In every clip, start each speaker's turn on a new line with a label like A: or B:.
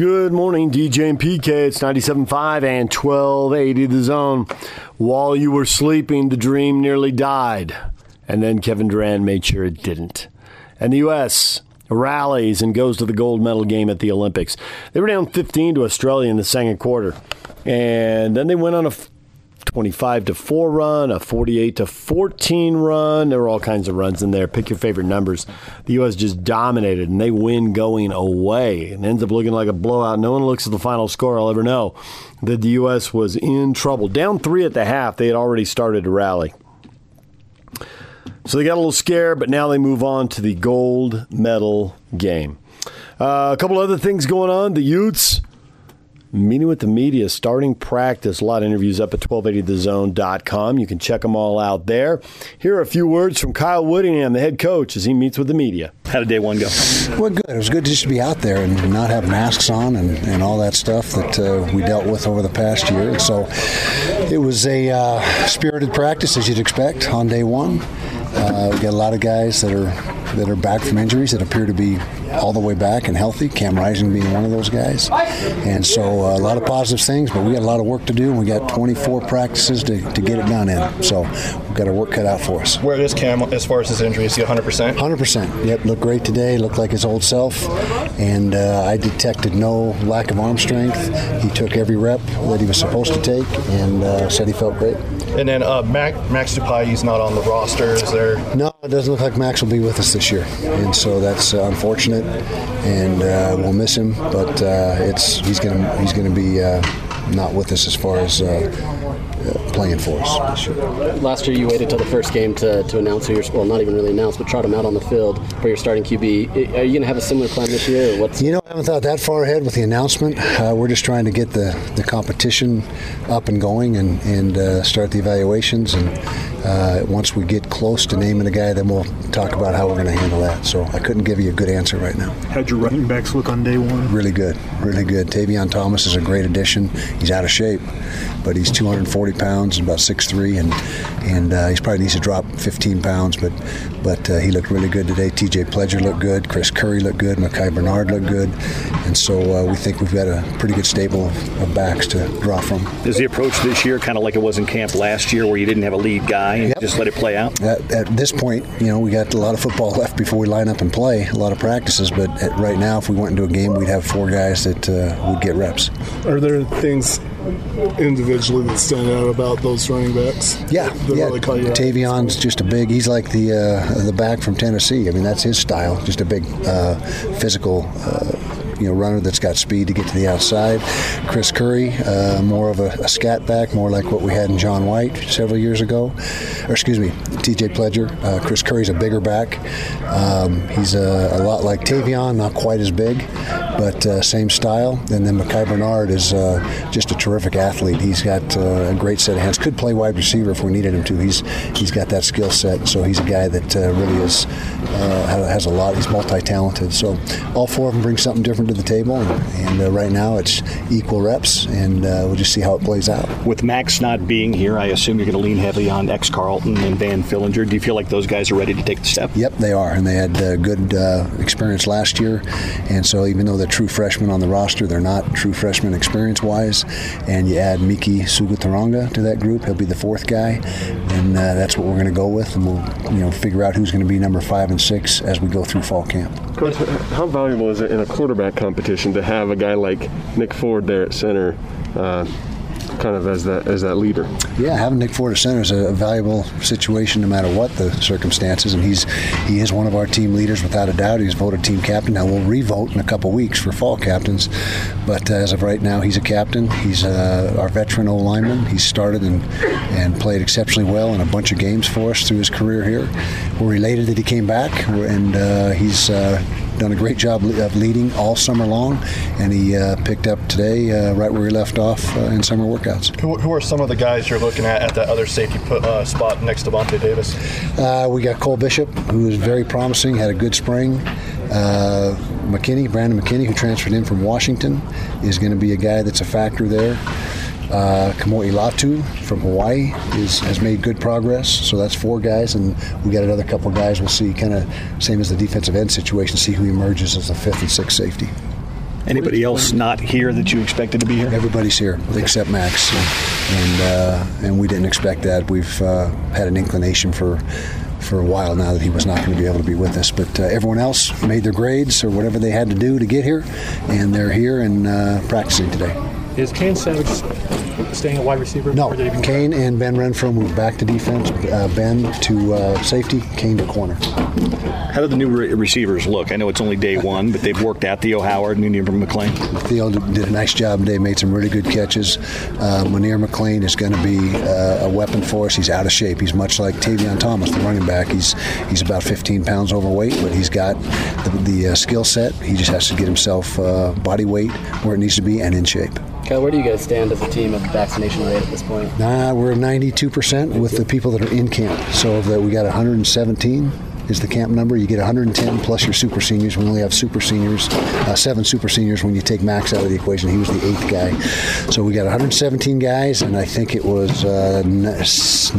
A: Good morning, DJ and PK. It's 97.5 and 1280 the zone. While you were sleeping, the dream nearly died. And then Kevin Durant made sure it didn't. And the U.S. rallies and goes to the gold medal game at the Olympics. They were down 15 to Australia in the second quarter. And then they went on a 25 to 4 run, a 48 to 14 run. There were all kinds of runs in there. Pick your favorite numbers. The U.S. just dominated, and they win going away. And ends up looking like a blowout. No one looks at the final score. I'll ever know that the U.S. was in trouble. Down three at the half, they had already started to rally. So they got a little scared, but now they move on to the gold medal game. Uh, a couple other things going on. The Utes meeting with the media, starting practice. A lot of interviews up at 1280thezone.com. You can check them all out there. Here are a few words from Kyle Whittingham, the head coach, as he meets with the media.
B: How did day one go?
C: Well, good. It was good just to be out there and not have masks on and, and all that stuff that uh, we dealt with over the past year. And So it was a uh, spirited practice, as you'd expect, on day one. Uh, we got a lot of guys that are that are back from injuries that appear to be all the way back and healthy. Cam Rising being one of those guys, and so uh, a lot of positive things. But we got a lot of work to do, and we got 24 practices to, to get it done in. So we've got our work cut out for us.
B: Where is Cam as far as his injury? Is he 100 percent?
C: 100 percent. Yep, looked great today. Looked like his old self, and uh, I detected no lack of arm strength. He took every rep that he was supposed to take, and uh, said he felt great.
B: And then uh, Max, Max Tupai, not on the roster. Is there?
C: No, it doesn't look like Max will be with us this year, and so that's uh, unfortunate, and uh, we'll miss him. But uh, it's he's gonna he's gonna be uh, not with us as far as uh, playing for us.
D: Last year, you waited till the first game to, to announce who you're well, not even really announce, but trot him out on the field for your starting QB. Are you going to have a similar plan this year, what's?
C: You know, I haven't thought that far ahead with the announcement. Uh, we're just trying to get the, the competition up and going and and uh, start the evaluations. And uh, once we get close to naming the guy, then we'll talk about how we're going to handle that. So I couldn't give you a good answer right now.
E: How'd your running backs look on day one?
C: Really good, really good. Tavion Thomas is a great addition. He's out of shape, but he's 240 pounds and about 6'3", and and uh, he's probably needs to drop 15 pounds, but but uh, he looked really good today. T.J. Pledger looked good. Chris Curry looked good. Micah Bernard looked good, and so uh, we think we've got a pretty good stable of, of, backs to draw from.
B: Is the approach this year kind of like it was in camp last year, where you didn't have a lead guy and yep. just let it play out?
C: At, at, this point, you know, we got a lot of football left before we line up and play. A lot of practices, but at, right now, if we went into a game, we'd have four guys that uh, would get reps.
E: Are there things individually that stand out about those running backs?
C: Yeah, yeah. Really Tavion's just a big. He's like the uh, the back from Tennessee. I mean, that's his style. Just a big uh, physical. Uh, you know runner that's got speed to get to the outside. Chris Curry, uh, more of a, a, scat back, more like what we had in John White several years ago. Or excuse me, T.J. Pledger. Uh, Chris Curry's a bigger back. Um, he's a, a, lot like Tavion, not quite as big, but uh, same style. And then Micah Bernard is uh, just a terrific athlete. He's got uh, a great set of hands. Could play wide receiver if we needed him to. He's he's got that skill set. So he's a guy that uh, really is has a lot. He's multi-talented. So all four of them bring something different to the table, and, and uh, right now it's equal reps, and uh, we'll just see how it plays out.
B: With Max not being here, I assume you're going to lean heavily on ex Carlton and Van Fillinger. Do you feel like those guys are ready to take the step?
C: Yep, they are, and they had uh, good uh, experience last year, and so even though they're true freshmen on the roster, they're not true freshmen experience-wise. And you add Miki Suguturaga to that group; he'll be the fourth guy, and uh, that's what we're going to go with, and we'll you know figure out who's going to be number five and six as we go through fall camp.
F: Coach, how valuable is it in a quarterback competition to have a guy like Nick Ford there at center? Uh, kind of as that as that leader.
C: Yeah, having Nick Ford at center is a, valuable situation no matter what the circumstances, and he's he is one of our team leaders without a doubt. He's voted team captain. Now we'll revote in a couple weeks for fall captains, but uh, as of right now, he's a captain. He's uh, our veteran O lineman. He's started and and played exceptionally well in a bunch of games for us through his career here. We're elated that he came back, and uh, he's uh, done a great job of leading all summer long, and he uh, picked up today uh, right where he left off uh, in summer workouts.
B: Who, who, are some of the guys you're looking at at that other safety put, uh, spot next to Vonte Davis?
C: Uh, we got Cole Bishop, who is very promising, had a good spring. Uh, McKinney, Brandon McKinney, who transferred in from Washington, is going to be a guy that's a factor there. Uh, Kamoi Latu from Hawaii is, has made good progress. So that's four guys, and we got another couple guys. We'll see, kind of same as the defensive end situation, see who emerges as the fifth and sixth safety.
B: Anybody else not here that you expected to be here?
C: Everybody's here except Max, and uh, and we didn't expect that. We've uh, had an inclination for for a while now that he was not going to be able to be with us. But uh, everyone else made their grades or whatever they had to do to get here, and they're here and uh, practicing today.
G: Is Kane Savage staying at wide receiver?
C: No, Kane and Ben Renfro moved back to defense. Uh, ben to uh, safety, Kane to corner.
B: How do the new re- receivers look? I know it's only day one, but they've worked at Theo Howard and Munir McClain.
C: Theo did a nice job today, made some really good catches. Uh, Munir McClain is going to be uh, a weapon for us. He's out of shape. He's much like Tavion Thomas, the running back. He's he's about 15 pounds overweight, but he's got the, the uh, skill set. He just has to get himself uh, body weight where it needs to be and in shape.
D: Where do you guys stand as a team at the vaccination rate at this point?
C: Nah, we're 92% with the people that are in camp. So that we got 117 is the camp number. You get 110 plus your super seniors. We only have super seniors, uh, seven super seniors when you take Max out of the equation. He was the eighth guy. So we got 117 guys, and I think it was uh,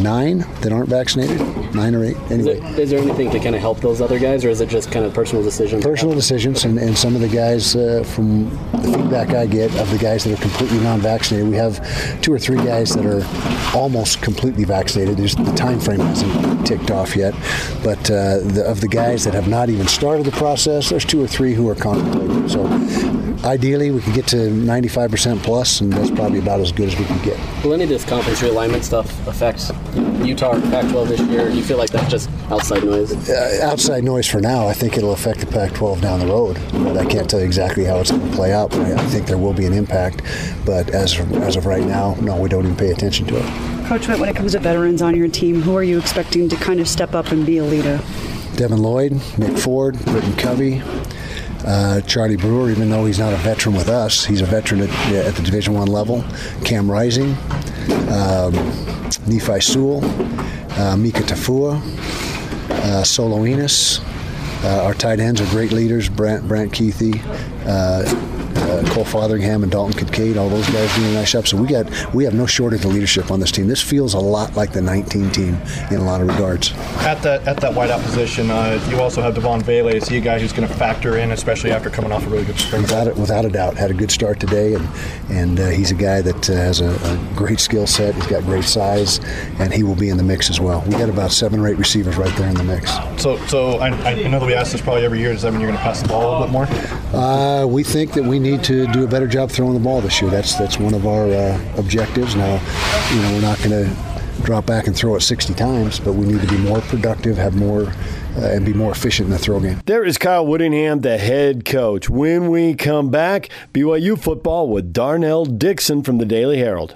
C: nine that aren't vaccinated, nine or eight. Anyway.
D: Is, there, is there anything to kind of help those other guys, or is it just kind of personal decisions?
C: Personal decisions, and, and some of the guys uh, from the feedback I get of the guys that are completely non-vaccinated, we have two or three guys that are almost completely vaccinated. There's, the time frame hasn't ticked off yet, but uh, the, of the guys that have not even started the process, there's two or three who are contemplating. So ideally, we could get to 95% plus, and that's probably about as good as we can get.
D: Will any of this conference realignment stuff affect Utah or Pac-12 this year? Do you feel like that's just outside noise?
C: Uh, outside noise for now. I think it'll affect the Pac-12 down the road, but I can't tell you exactly how it's going to play out. But I think there will be an impact. But as as of right now, no, we don't even pay attention to it.
H: Coach when it comes to veterans on your team, who are you expecting to kind of step up and be a leader?
C: Devin Lloyd, Nick Ford, Britton Covey, uh, Charlie Brewer, even though he's not a veteran with us, he's a veteran at, at the Division One level. Cam Rising, um, Nephi Sewell, uh, Mika Tafua, uh, Solo Enos. Uh, our tight ends are great leaders. Brant Brant Kuithe, Cole Fotheringham and Dalton Kincaid, all those guys doing a nice job. So we got we have no shortage of leadership on this team. This feels a lot like the 19 team in a lot of regards.
G: At that at that wideout position, uh, you also have Devaughn Vele. Is he a guy who's going to factor in, especially after coming off a really good spring?
C: Without it, without a doubt, had a good start today, and and uh, he's a guy that uh, has a, a great skill set. He's got great size, and he will be in the mix as well. We got about seven or eight receivers right there in the mix.
G: So so I, I know that we ask this probably every year. Does that mean you're going to pass the ball a little bit more?
C: Uh, we think that we need to do a better job throwing the ball this year. That's that's one of our uh, objectives. Now, you know, we're not going to drop back and throw it 60 times, but we need to be more productive, have more, uh, and be more efficient in the throw game.
A: There is Kyle Whittingham, the head coach. When we come back, BYU football with Darnell Dickson from the Daily Herald.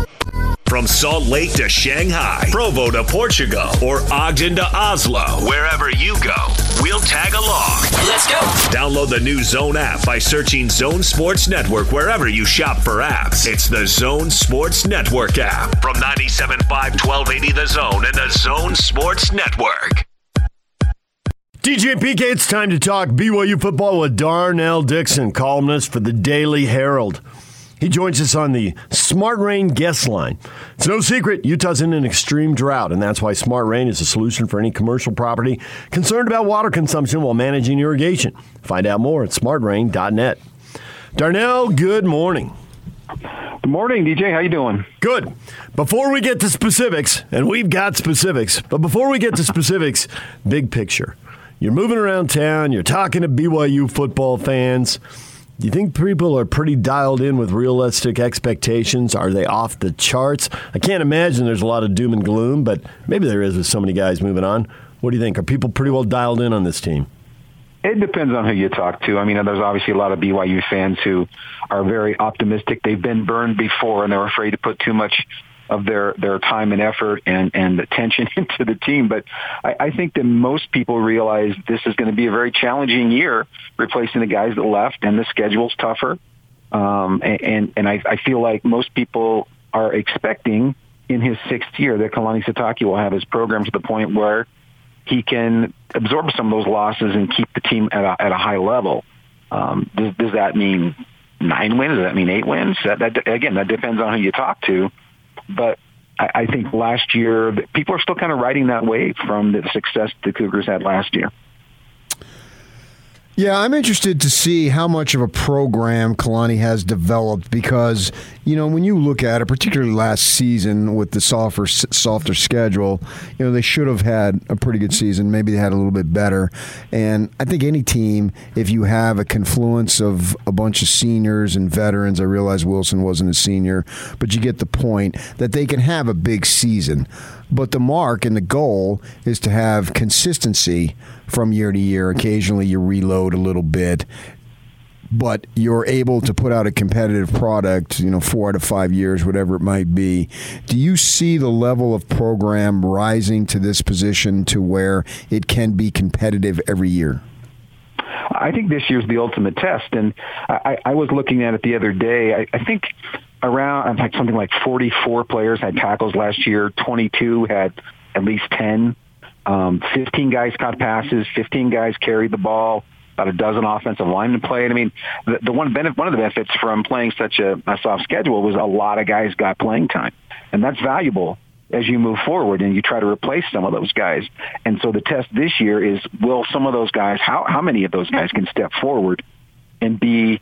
I: From Salt Lake to Shanghai, Provo to Portugal, or Ogden to Oslo, wherever you go, we'll tag along.
J: Let's go.
I: Download the new Zone app by searching Zone Sports Network wherever you shop for apps. It's the Zone Sports Network app from 97.5 1280 The Zone and the Zone Sports Network.
A: DJ PK, it's time to talk BYU football with Darnell Dickson, columnist for the Daily Herald. He joins us on the Smart Rain guest line. It's no secret Utah's in an extreme drought, and that's why Smart Rain is a solution for any commercial property concerned about water consumption while managing irrigation. Find out more at smartrain.net. Darnell, good morning.
K: Good morning, DJ. How you doing?
A: Good. Before we get to specifics, and we've got specifics, but before we get to specifics, big picture. You're moving around town, you're talking to BYU football fans. Do you think people are pretty dialed in with realistic expectations? Are they off the charts? I can't imagine there's a lot of doom and gloom, but maybe there is with so many guys moving on. What do you think? Are people pretty well dialed in on this team?
K: It depends on who you talk to. I mean, there's obviously a lot of BYU fans who are very optimistic. They've been burned before and they're afraid to put too much of their, their time and effort and, and attention into the team. But I, I think that most people realize this is going to be a very challenging year replacing the guys that left and the schedule's tougher. Um, and, and I, I feel like most people are expecting in his sixth year that Kalani Sitake will have his program to the point where he can absorb some of those losses and keep the team at a, at a high level. Um, does, does that mean nine wins? Does that mean eight wins? That, that again, that depends on who you talk to. But I, I think last year people are still kind of riding that wave from the success the Cougars had last year.
J: Yeah, I'm interested to see how much of a program Kalani has developed because, you know, when you look at it, particularly last season with the softer softer schedule, you know, they should have had a pretty good season. Maybe they had a little bit better. And I think any team, if you have a confluence of a bunch of seniors and veterans, I realize Wilson wasn't a senior, but you get the point that they can have a big season. But the mark and the goal is to have consistency from year to year. Occasionally you reload a little bit, but you're able to put out a competitive product, you know, four out of five years, whatever it might be. Do you see the level of program rising to this position to where it can be competitive every year?
K: I think this year's the ultimate test, and I, I was looking at it the other day. I, I think around in fact something like 44 players had tackles last year. 22 had at least 10 um, 15 guys caught passes. 15 guys carried the ball. About a dozen offensive linemen played. I mean, the, the one benefit, one of the benefits from playing such a, a soft schedule was a lot of guys got playing time, and that's valuable as you move forward and you try to replace some of those guys. And so the test this year is will some of those guys, how how many of those guys can step forward and be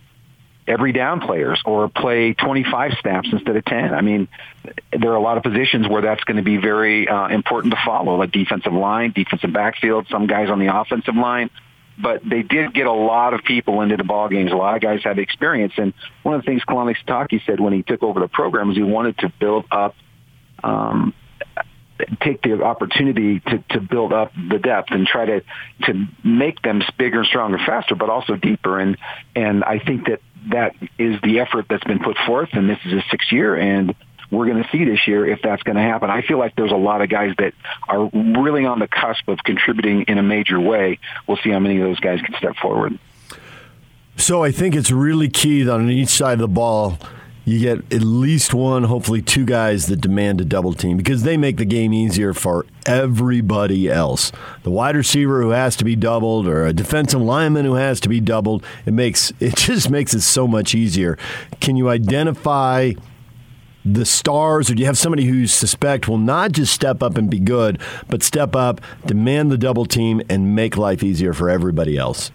K: every down players or play 25 snaps instead of 10. I mean, there are a lot of positions where that's going to be very uh, important to follow, like defensive line, defensive backfield, some guys on the offensive line. But they did get a lot of people into the ball games. A lot of guys have experience. And one of the things Kalani Sitake said when he took over the program is he wanted to build up um, take the opportunity to, to build up the depth and try to to make them bigger, and stronger, faster, but also deeper. And and I think that that is the effort that's been put forth, and this is a sixth year, and we're going to see this year if that's going to happen. I feel like there's a lot of guys that are really on the cusp of contributing in a major way. We'll see how many of those guys can step forward.
A: So I think it's really key that on each side of the ball you get at least one, hopefully two guys that demand a double team because they make the game easier for everybody else. The wide receiver who has to be doubled or a defensive lineman who has to be doubled, it makes it just makes it so much easier. Can you identify the stars, or do you have somebody who you suspect will not just step up and be good, but step up, demand the double team, and make life easier for everybody else?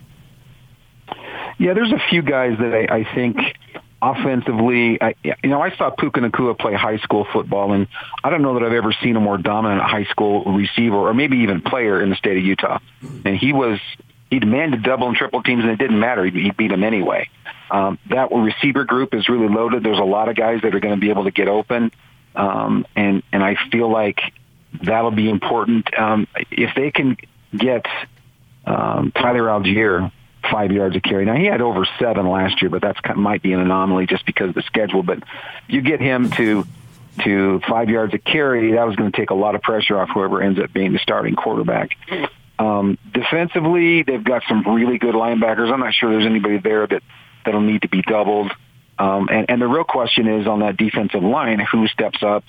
K: Yeah, there's a few guys that I, I think offensively, I, you know, I saw Puka Nacua play high school football, and I don't know that I've ever seen a more dominant high school receiver or maybe even player in the state of Utah. And he was he demanded double and triple teams, and it didn't matter. He, beat them anyway. Um, that receiver group is really loaded. There's a lot of guys that are going to be able to get open, um, and and I feel like that'll be important um, if they can get um, Tyler Allgeier five yards a carry. Now he had over seven last year, but that's might be an anomaly just because of the schedule. But you get him to to five yards a carry, that was going to take a lot of pressure off whoever ends up being the starting quarterback. Um, defensively, they've got some really good linebackers. I'm not sure there's anybody there that that'll need to be doubled. Um, and, and the real question is on that defensive line, who steps up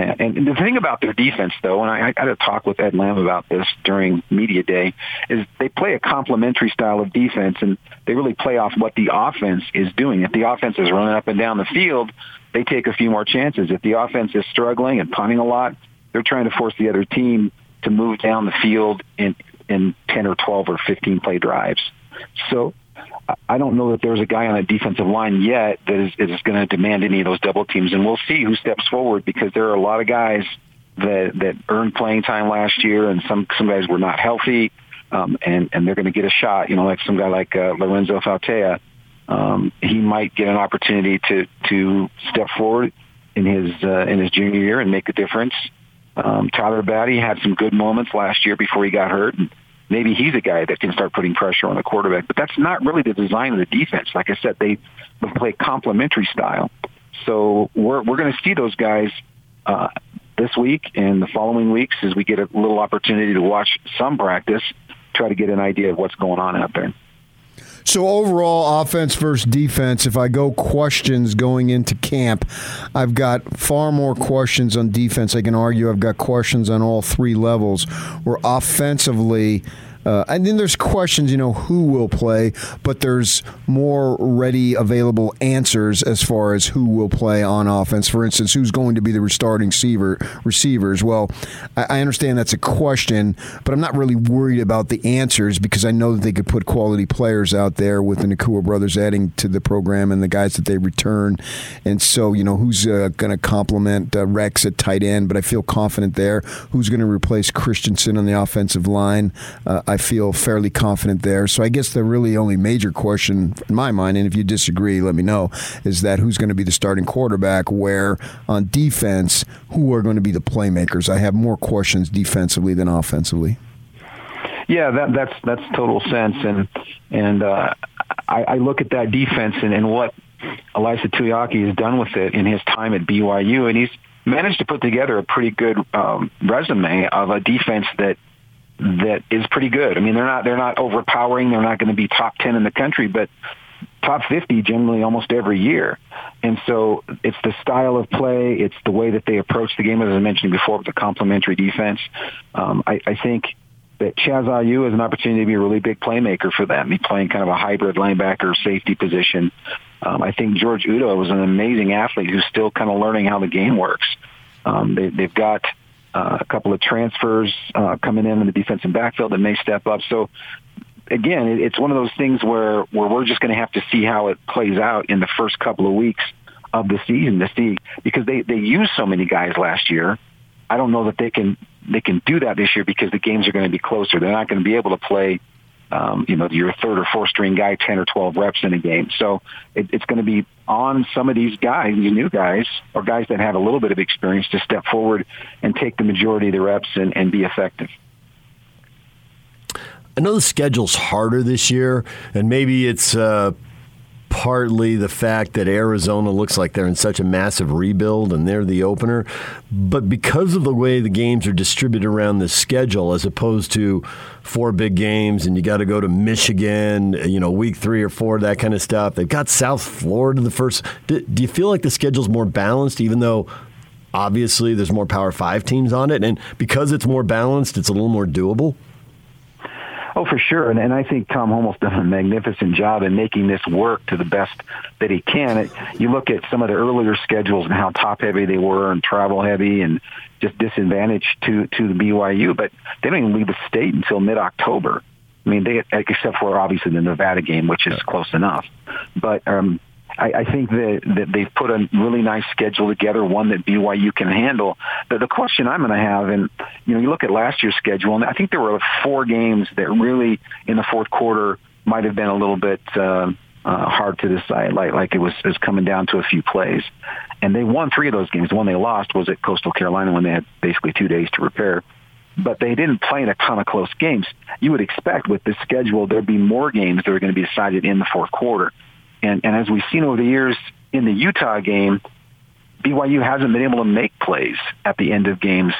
K: and, the thing about their defense, though, and I, I had a talk with Ed Lamb about this during media day, is they play a complementary style of defense, and they really play off what the offense is doing. If the offense is running up and down the field, they take a few more chances. If the offense is struggling and punting a lot, they're trying to force the other team to move down the field in in 10 or 12 or 15 play drives. So I don't know that there's a guy on the defensive line yet that is, is going to demand any of those double teams, and we'll see who steps forward because there are a lot of guys that that earned playing time last year, and some some guys were not healthy, um, and and they're going to get a shot. You know, like some guy like uh, Lorenzo Fauatea, um, he might get an opportunity to to step forward in his uh, in his junior year and make a difference. Um, Tyler Batty had some good moments last year before he got hurt. And, maybe he's a guy that can start putting pressure on the quarterback. But that's not really the design of the defense. Like I said, they play complementary style. So we're we're going to see those guys uh, this week and the following weeks as we get a little opportunity to watch some practice, try to get an idea of what's going on out there.
J: So overall, offense versus defense. If I go questions going into camp, I've got far more questions on defense. I can argue I've got questions on all three levels. Where offensively, Uh, and then there's questions, you know, who will play, but there's more ready available answers as far as who will play on offense. For instance, who's going to be the starting receiver receivers? Well, I, I understand that's a question, but I'm not really worried about the answers because I know that they could put quality players out there with the Nacua brothers adding to the program and the guys that they return. And so, you know, who's uh, going to complement uh, Rex at tight end? But I feel confident there. Who's going to replace Christensen on the offensive line? Uh, I feel fairly confident there. So I guess the really only major question in my mind, and if you disagree, let me know, is that who's going to be the starting quarterback? Where on defense, who are going to be the playmakers? I have more questions defensively than offensively.
K: Yeah, that, that's that's total sense, and and uh, I, I look at that defense and, and what Ilaisa Tuiaki has done with it in his time at BYU, and he's managed to put together a pretty good um, resume of a defense that that is pretty good. I mean, they're not they're not overpowering. They're not going to be top ten in the country, but top 50 generally almost every year. And so it's the style of play. It's the way that they approach the game, as I mentioned before, with the complementary defense. Um, I, I think that Chaz Ayu has an opportunity to be a really big playmaker for them. He's playing kind of a hybrid linebacker safety position. Um, I think George Udo was an amazing athlete who's still kind of learning how the game works. Um, they, they've got uh, a couple of transfers uh, coming in in the defensive backfield that may step up. So again, it, it's one of those things where where we're just going to have to see how it plays out in the first couple of weeks of the season to see because they they used so many guys last year. I don't know that they can they can do that this year because the games are going to be closer. They're not going to be able to play um, you know, your third or fourth string guy 10 or 12 reps in a game. So it, it's going to be on some of these guys, these new guys, or guys that have a little bit of experience to step forward and take the majority of the reps and, and be effective.
A: I know the schedule's harder this year, and maybe it's uh, partly the fact that Arizona looks like they're in such a massive rebuild and they're the opener. But because of the way the games are distributed around the schedule, as opposed to four big games and you got to go to Michigan, you know, week three or four, that kind of stuff, they've got South Florida the first. Do, do you feel like the schedule's more balanced, even though? Obviously, there's more Power Five teams on it, and because it's more balanced, it's a little more doable.
K: Oh, for sure. And, and I think Tom Holmoe's done a magnificent job in making this work to the best that he can. It, you look at some of the earlier schedules and how top heavy they were and travel heavy and just disadvantaged to, to the BYU, but they don't even leave the state until mid-October. I mean, they except for obviously the Nevada game, which is close enough. But um, I, I think that, that they've put a really nice schedule together, one that BYU can handle. But the question I'm going to have, and you know, you look at last year's schedule, and I think there were four games that really in the fourth quarter might have been a little bit uh, uh, hard to decide, like like it was, it was coming down to a few plays. And they won three of those games. The one they lost was at Coastal Carolina when they had basically two days to prepare but they didn't play in a ton of close games. You would expect with this schedule there'd be more games that are going to be decided in the fourth quarter. And, and as we've seen over the years in the Utah game, BYU hasn't been able to make plays at the end of games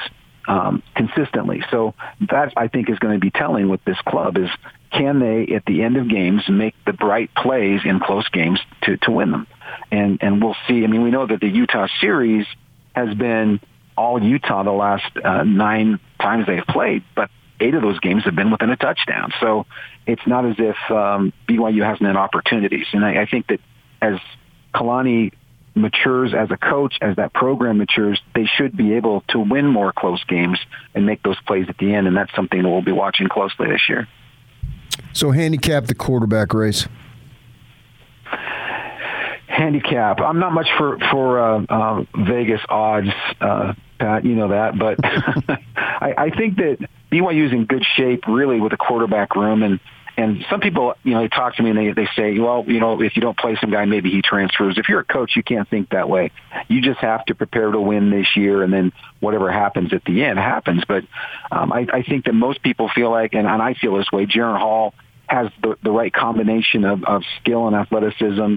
K: um, consistently. So that I think is going to be telling with this club is can they at the end of games make the bright plays in close games to, to win them? And and we'll see. I mean, we know that the Utah series has been all Utah the last uh, nine times they've played, but eight of those games have been within a touchdown. So it's not as if um, BYU hasn't had opportunities. And I, I think that as Kalani matures as a coach, as that program matures, they should be able to win more close games and make those plays at the end. And that's something that we'll be watching closely this year.
J: So handicap the quarterback race.
K: Handicap. I'm not much for for uh, uh, Vegas odds, uh, Pat. You know that, but I, I think that BYU is in good shape, really, with a quarterback room. And and some people, you know, they talk to me and they they say, well, you know, if you don't play some guy, maybe he transfers. If you're a coach, you can't think that way. You just have to prepare to win this year, and then whatever happens at the end happens. But um, I, I think that most people feel like, and, and I feel this way, Jaren Hall has the, the right combination of, of skill and athleticism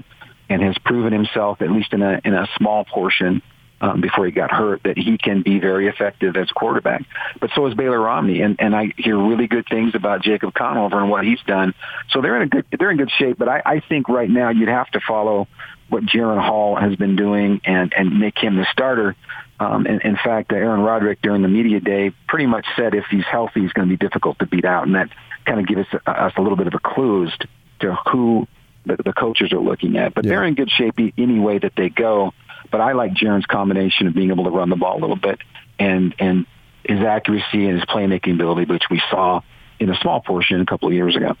K: and has proven himself, at least in a in a small portion, um, before he got hurt that he can be very effective as quarterback. But so is Baylor Romney, and, and I hear really good things about Jacob Conover and what he's done. So they're in a good they're in good shape. But I, I think right now you'd have to follow what Jaren Hall has been doing and and make him the starter. Um, in, in fact, Aaron Roderick during the media day pretty much said if he's healthy, he's going to be difficult to beat out, and that kind of gives us, us a little bit of a clue as to who the, the coaches are looking at. But they're in good shape any way that they go. But I like Jaren's combination of being able to run the ball a little bit and and his accuracy and his playmaking ability, which we saw in a small portion a couple of years ago.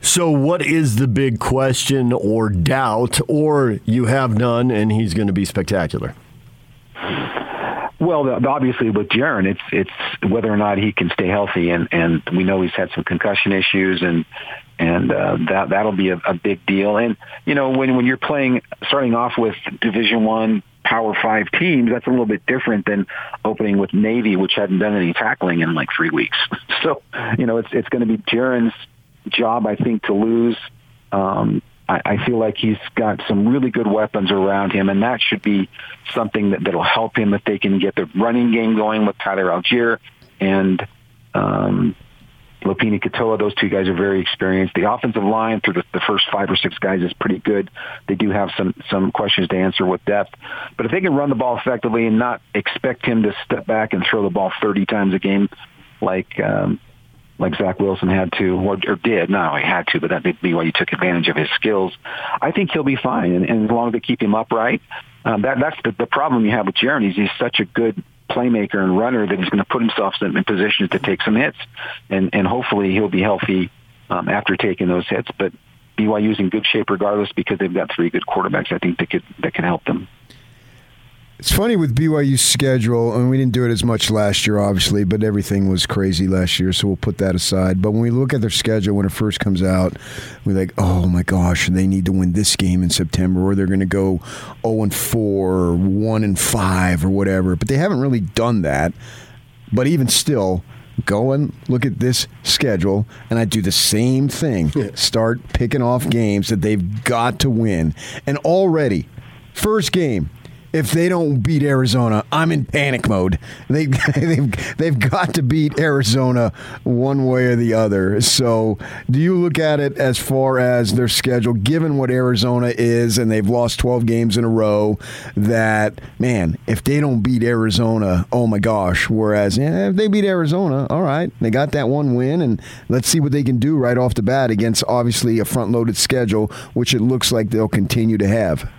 A: So, what is the big question or doubt, or you have none, and he's going to be spectacular?
K: Well, obviously with Jaren, it's it's whether or not he can stay healthy, and and we know he's had some concussion issues, and and uh, that that'll be a, a big deal. And you know, when when you're playing, starting off with Division One Power Five teams, that's a little bit different than opening with Navy, which hadn't done any tackling in like three weeks. So, you know, it's it's going to be Jaren's job, I think, to lose. Um, I, I feel like he's got some really good weapons around him, and that should be something that, that'll help him if they can get the running game going with Tyler Allgeier and um, Lopini Katoa. Those two guys are very experienced. The offensive line through the, the first five or six guys is pretty good. They do have some some questions to answer with depth, but if they can run the ball effectively and not expect him to step back and throw the ball 30 times a game, like um, like Zach Wilson had to, or, or did. Not he had to, but that may be why he took advantage of his skills. I think he'll be fine, and, and as long as they keep him upright, um, that that's the, the problem you have with Jaren. He's, he's such a good playmaker and runner that he's going to put himself in positions to take some hits, and and hopefully he'll be healthy um, after taking those hits. But BYU's in good shape regardless because they've got three good quarterbacks. I think that could that can help them.
J: It's funny with BYU's schedule, and we didn't do it as much last year, obviously, but everything was crazy last year, so we'll put that aside. But when we look at their schedule when it first comes out, we're like, oh my gosh, they need to win this game in September, or they're going to go 0 and 4, or 1 and 5, or whatever. But they haven't really done that. But even still, go and look at this schedule, and I do the same thing. Start picking off games that they've got to win. And already, first game, if they don't beat Arizona, I'm in panic mode. They they've, they've got to beat Arizona one way or the other. So, do you look at it as far as their schedule, given what Arizona is, and they've lost 12 games in a row? That man, if they don't beat Arizona, oh my gosh. Whereas yeah, if they beat Arizona, all right, they got that one win, and let's see what they can do right off the bat against obviously a front-loaded schedule, which it looks like they'll continue to have.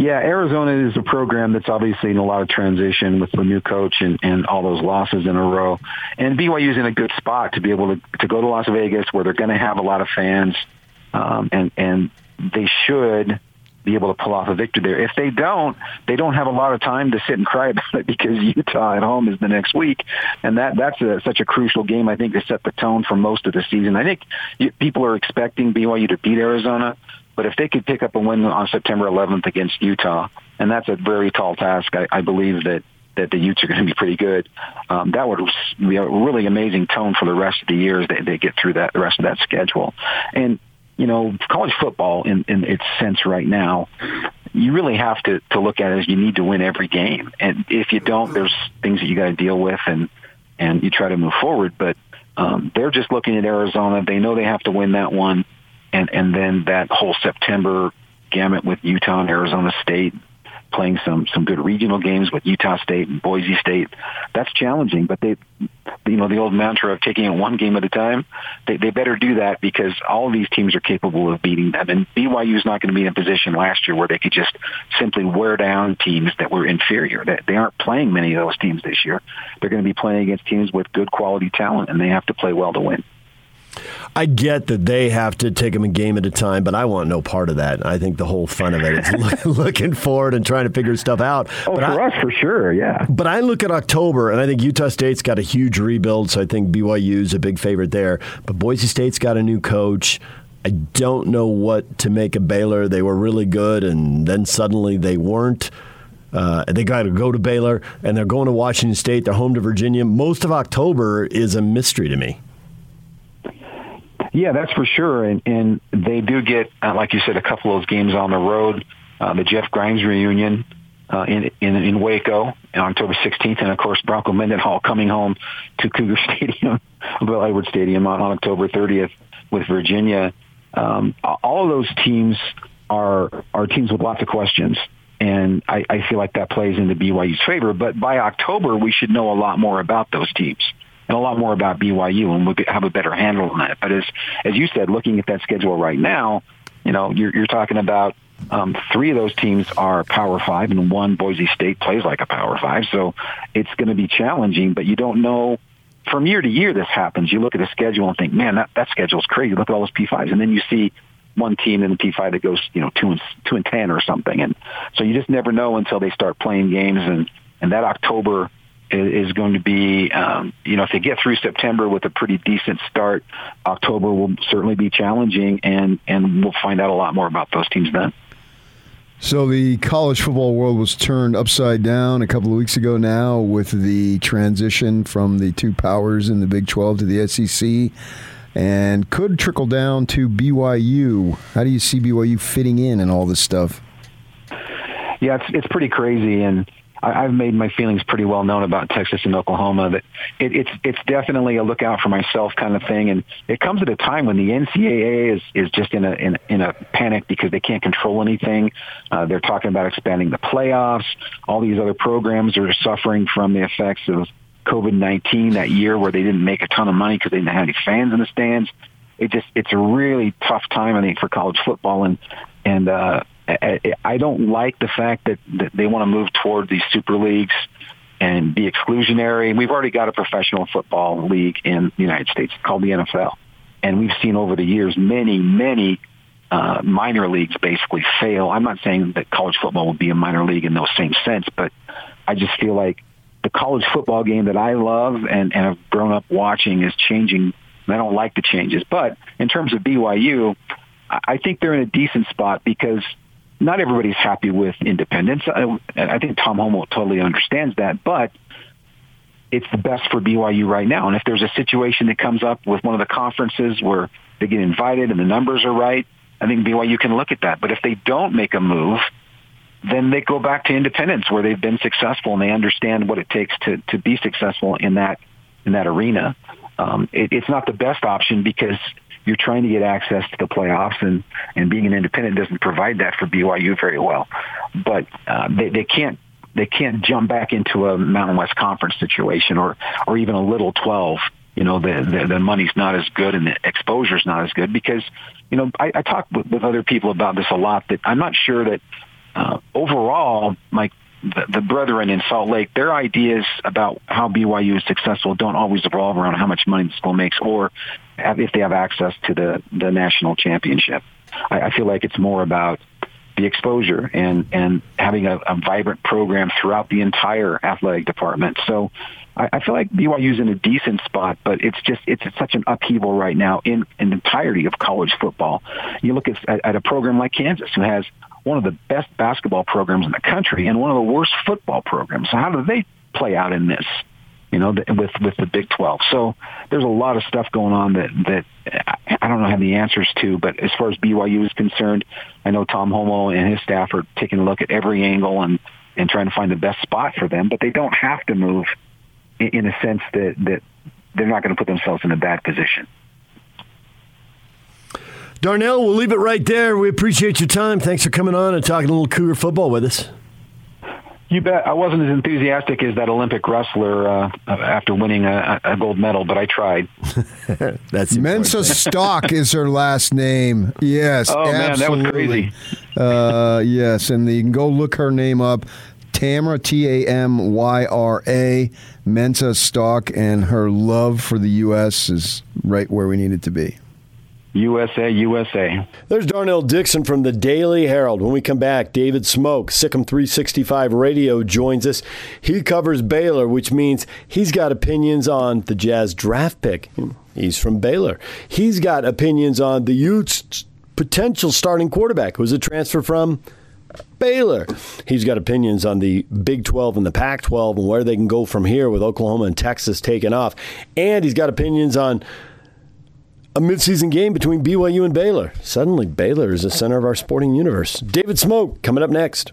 K: Yeah, Arizona is a program that's obviously in a lot of transition with the new coach and, and all those losses in a row. And BYU is in a good spot to be able to, to go to Las Vegas where they're going to have a lot of fans, um, and and they should be able to pull off a victory there. If they don't, they don't have a lot of time to sit and cry about it because Utah at home is the next week, and that that's a, such a crucial game. I think to set the tone for most of the season. I think people are expecting BYU to beat Arizona. But if they could pick up a win on September 11th against Utah, and that's a very tall task, I, I believe that that the Utes are going to be pretty good. Um, that would be a really amazing tone for the rest of the year as they, they get through that the rest of that schedule. And you know, college football in, in its sense right now, you really have to, to look at it as you need to win every game. And if you don't, there's things that you got to deal with and, and you try to move forward. But um, they're just looking at Arizona. They know they have to win that one and and then that whole September gamut with Utah and Arizona State playing some some good regional games with Utah State and Boise State. That's challenging, but they, you know, the old mantra of taking it one game at a time. They, they better do that because all of these teams are capable of beating them. And BYU is not going to be in a position last year where they could just simply wear down teams that were inferior. That they aren't playing many of those teams this year. They're going to be playing against teams with good quality talent, and they have to play well to win.
A: I get that they have to take them a game at a time, but I want no part of that. I think the whole fun of it is looking forward and trying to figure stuff out.
K: Oh,
A: but
K: for
A: I,
K: us, for sure, yeah.
A: But I look at October, and I think Utah State's got a huge rebuild, so I think BYU's a big favorite there. But Boise State's got a new coach. I don't know what to make of Baylor. They were really good, and then suddenly they weren't. Uh, they got to go to Baylor, and they're going to Washington State. They're home to Virginia. Most of October is a mystery to me.
K: Yeah, that's for sure. And, and they do get, uh, like you said, a couple of those games on the road. Uh, the Jeff Grimes reunion uh, in, in in Waco on October 16th, and of course Bronco Mendenhall coming home to Cougar Stadium, Bill Edwards Stadium on, on October 30th with Virginia. Um, all of those teams are are teams with lots of questions, and I, I feel like that plays into BYU's favor. But by October, we should know a lot more about those teams and a lot more about BYU, and we'll have a better handle on that. But as as you said, looking at that schedule right now, you know, you're, you're talking about um, three of those teams are Power Five, and one Boise State plays like a Power Five. So it's going to be challenging, but you don't know. From year to year, this happens. You look at the schedule and think, "Man, that that schedule's crazy." Look at all those P5s, and then you see one team in the P5 that goes, you know, two and two and ten or something, and so you just never know until they start playing games. And and that October is going to be, um, you know, if they get through September with a pretty decent start, October will certainly be challenging, and and we'll find out a lot more about those teams then.
J: So the college football world was turned upside down a couple of weeks ago now with the transition from the two powers in the Big 12 to the SEC and could trickle down to BYU. How do you see BYU fitting in and all this stuff?
K: Yeah, it's it's pretty crazy and I, I've made my feelings pretty well known about Texas and Oklahoma. That it, it's it's definitely a look out for myself kind of thing, and it comes at a time when the NCAA is is just in a in, in a panic because they can't control anything. Uh, they're talking about expanding the playoffs. All these other programs are suffering from the effects of COVID nineteen that year, where they didn't make a ton of money because they didn't have any fans in the stands. It just it's a really tough time, I think, for college football, and and uh, I don't like the fact that, that they want to move toward these super leagues and be exclusionary. We've already got a professional football league in the United States called the NFL. And we've seen over the years many, many uh, minor leagues basically fail. I'm not saying that college football will be a minor league in those same sense, but I just feel like the college football game that I love and, and have grown up watching is changing. I don't like the changes. But in terms of BYU, I think they're in a decent spot because – not everybody's happy with independence. I, I think Tom Holmoe totally understands that, but it's the best for BYU right now. And if there's a situation that comes up with one of the conferences where they get invited and the numbers are right, I think BYU can look at that. But if they don't make a move, then they go back to independence where they've been successful and they understand what it takes to, to be successful in that in that arena. Um, it, it's not the best option because you're trying to get access to the playoffs, and and being an independent doesn't provide that for BYU very well. But uh, they they can't they can't jump back into a Mountain West Conference situation or or even a Little Twelve. You know the the, the money's not as good and the exposure's not as good because you know I, I talk with, with other people about this a lot that I'm not sure that uh, overall Mike the, the brethren in Salt Lake, their ideas about how BYU is successful don't always revolve around how much money the school makes or if they have access to the, the national championship. I, I feel like it's more about the exposure and, and having a, a vibrant program throughout the entire athletic department. So I, I feel like BYU's in a decent spot, but it's just it's such an upheaval right now in, the entirety of college football. You look at, at a program like Kansas, who has one of the best basketball programs in the country and one of the worst football programs. So how do they play out in this? You know, with with the Big 12. So there's a lot of stuff going on that that I don't know have the answers to. But as far as BYU is concerned, I know Tom Holmoe and his staff are taking a look at every angle and and trying to find the best spot for them. But they don't have to move in, in a sense that that they're not going to put themselves in a bad position.
A: Darnell, we'll leave it right there. We appreciate your time. Thanks for coming on and talking a little Cougar football with us.
K: You bet. I wasn't as enthusiastic as that Olympic wrestler uh, after winning a, a, gold medal, but I tried.
J: That's Mensah-Stock is her last name. Yes.
K: Oh absolutely. man, that was crazy.
J: Uh, yes, and you can go look her name up. Tamyra T A M Y R A Mensah-Stock, and her love for the U.S. is right where we need it to be.
K: USA, USA.
A: There's Darnell Dickson from the Daily Herald. When we come back, David Smoak, SicEm 365 Radio, joins us. He covers Baylor, which means he's got opinions on the Jazz draft pick. He's from Baylor. He's got opinions on the Utes' potential starting quarterback, who's a transfer from Baylor. He's got opinions on the Big 12 and the Pac 12 and where they can go from here with Oklahoma and Texas taking off. And he's got opinions on a midseason game between BYU and Baylor. Suddenly, Baylor is the center of our sporting universe. David Smoak coming up next.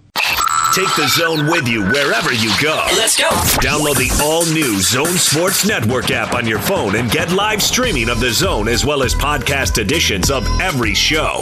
I: Take the zone with you wherever you go. Let's go. Download the all new Zone Sports Network app on your phone and get live streaming of the zone as well as podcast editions of every show.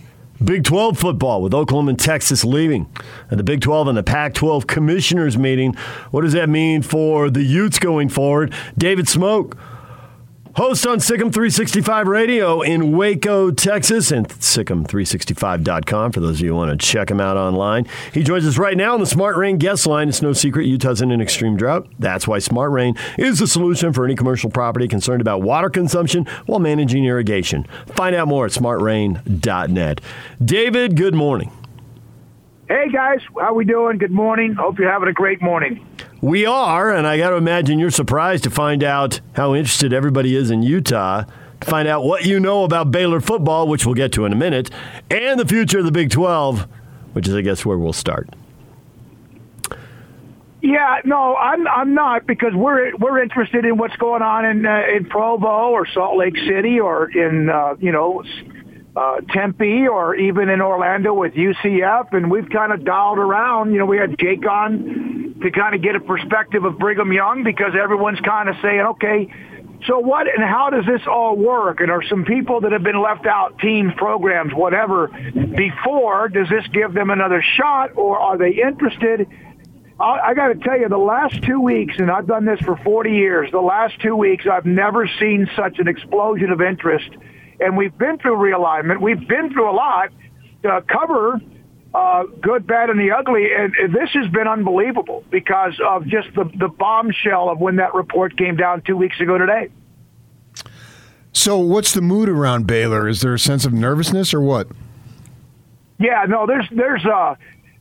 A: Big 12 football with Oklahoma and Texas leaving. And the Big 12 and the Pac 12 commissioners meeting. What does that mean for the Utes going forward? David Smoak Host on SicEm 365 Radio in Waco, Texas, and SicEm365.com for those of you who want to check him out online. He joins us right now on the Smart Rain guest line. It's no secret Utah's in an extreme drought. That's why Smart Rain is the solution for any commercial property concerned about water consumption while managing irrigation. Find out more at smartrain.net. David, good morning.
L: Hey guys, how we doing? Good morning. Hope you're having a great morning.
A: We are, and I got to imagine you're surprised to find out how interested everybody is in Utah. To find out what you know about Baylor football, which we'll get to in a minute, and the future of the Big 12, which is, I guess, where we'll start.
L: Yeah, no, I'm I'm not because we're we're interested in what's going on in uh, in Provo or Salt Lake City or in uh, you know uh, Tempe or even in Orlando with UCF, and we've kind of dialed around. You know, we had Jake on to kind of get a perspective of Brigham Young because everyone's kind of saying, okay, so what and how does this all work? And are some people that have been left out, teams, programs, whatever, before? Does this give them another shot, or are they interested? I, I got to tell you, the last two weeks, and I've done this for 40 years, the last two weeks, I've never seen such an explosion of interest and we've been through realignment. We've been through a lot to cover uh, good, bad, and the ugly. And, and this has been unbelievable because of just the, the bombshell of when that report came down two weeks ago today.
J: So, what's the mood around Baylor? Is there a sense of nervousness or what?
L: Yeah, no, there's there's uh,